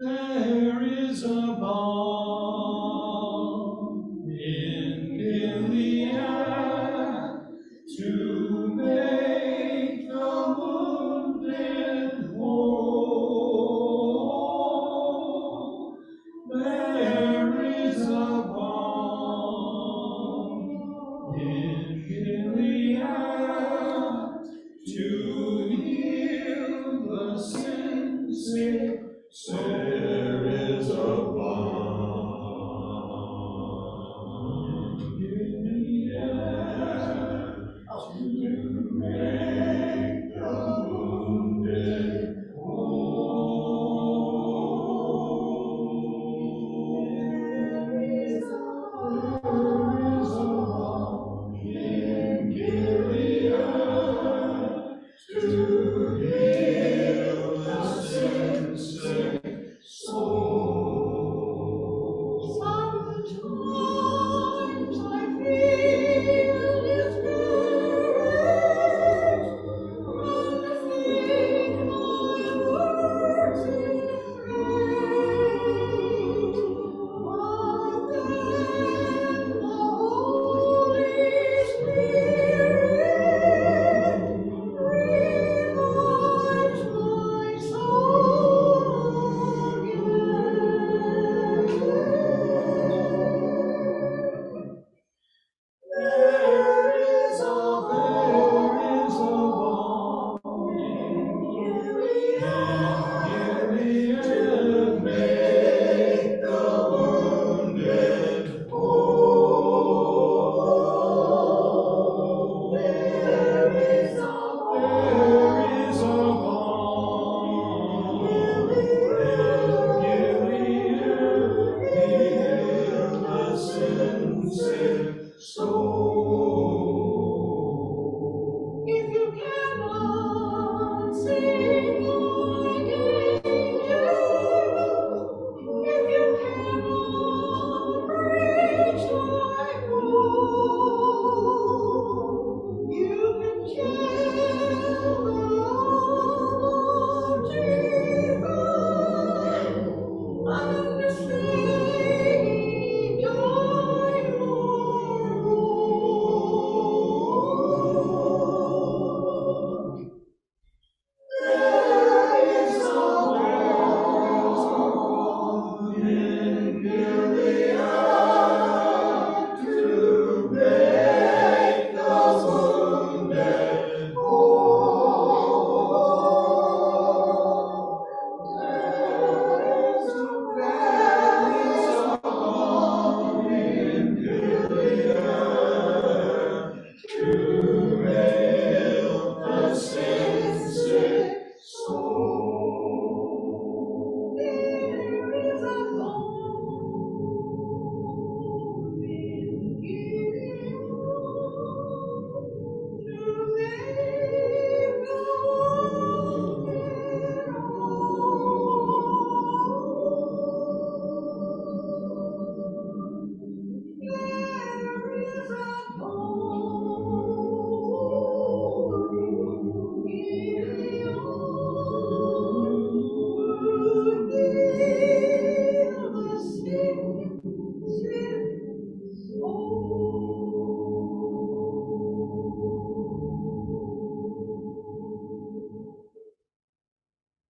There is a balm in to make the wounded whole. There is a in to heal the sin sick soul.